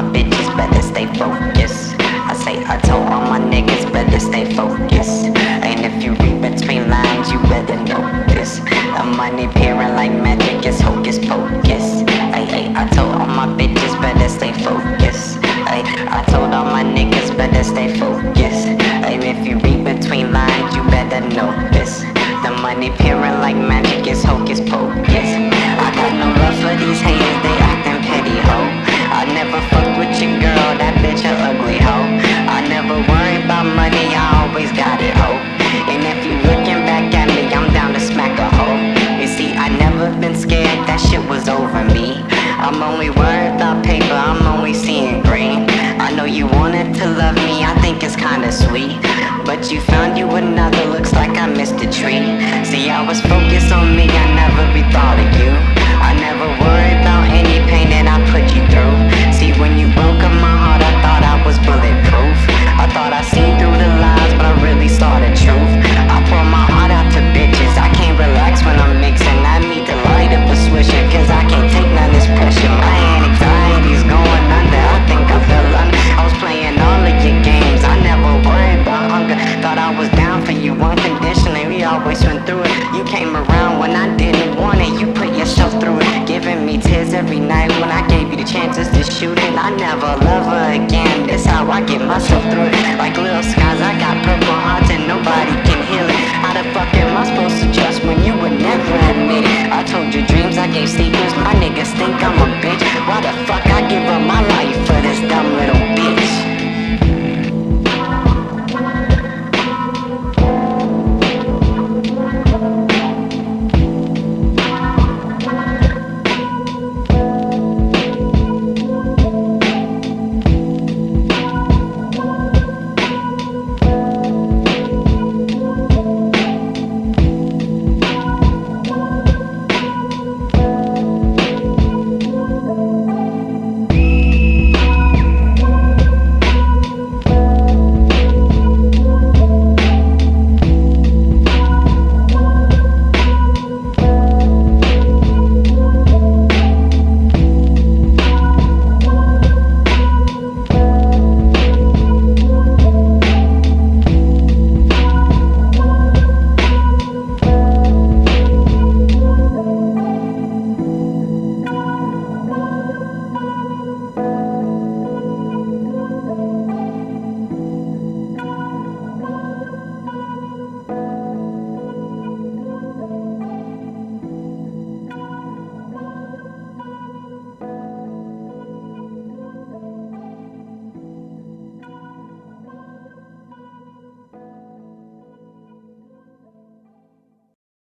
my bitches better stay focused. I say I told all my niggas better stay focused. And if you read between lines, you better notice. The money appearing like magic is hocus pocus. I ay, I told all my bitches better stay focused. I I told all my niggas better stay focused. And if you read between lines, you better notice. The money appearing to love me, I think it's kinda sweet. But you found you another, looks like I missed a tree. See, I was focused on me, I never be thought of you. for you unconditionally. We always went through it. You came around when I didn't want it. You put yourself through it, giving me tears every night when I gave you the chances to shoot it. I never love her again. That's how I get myself through it. Like little skies, I got purple hearts and nobody can heal it. How the fuck am I supposed to trust when you would never admit it? I told your dreams, I gave secrets. My niggas think I'm a bitch. Why the fuck?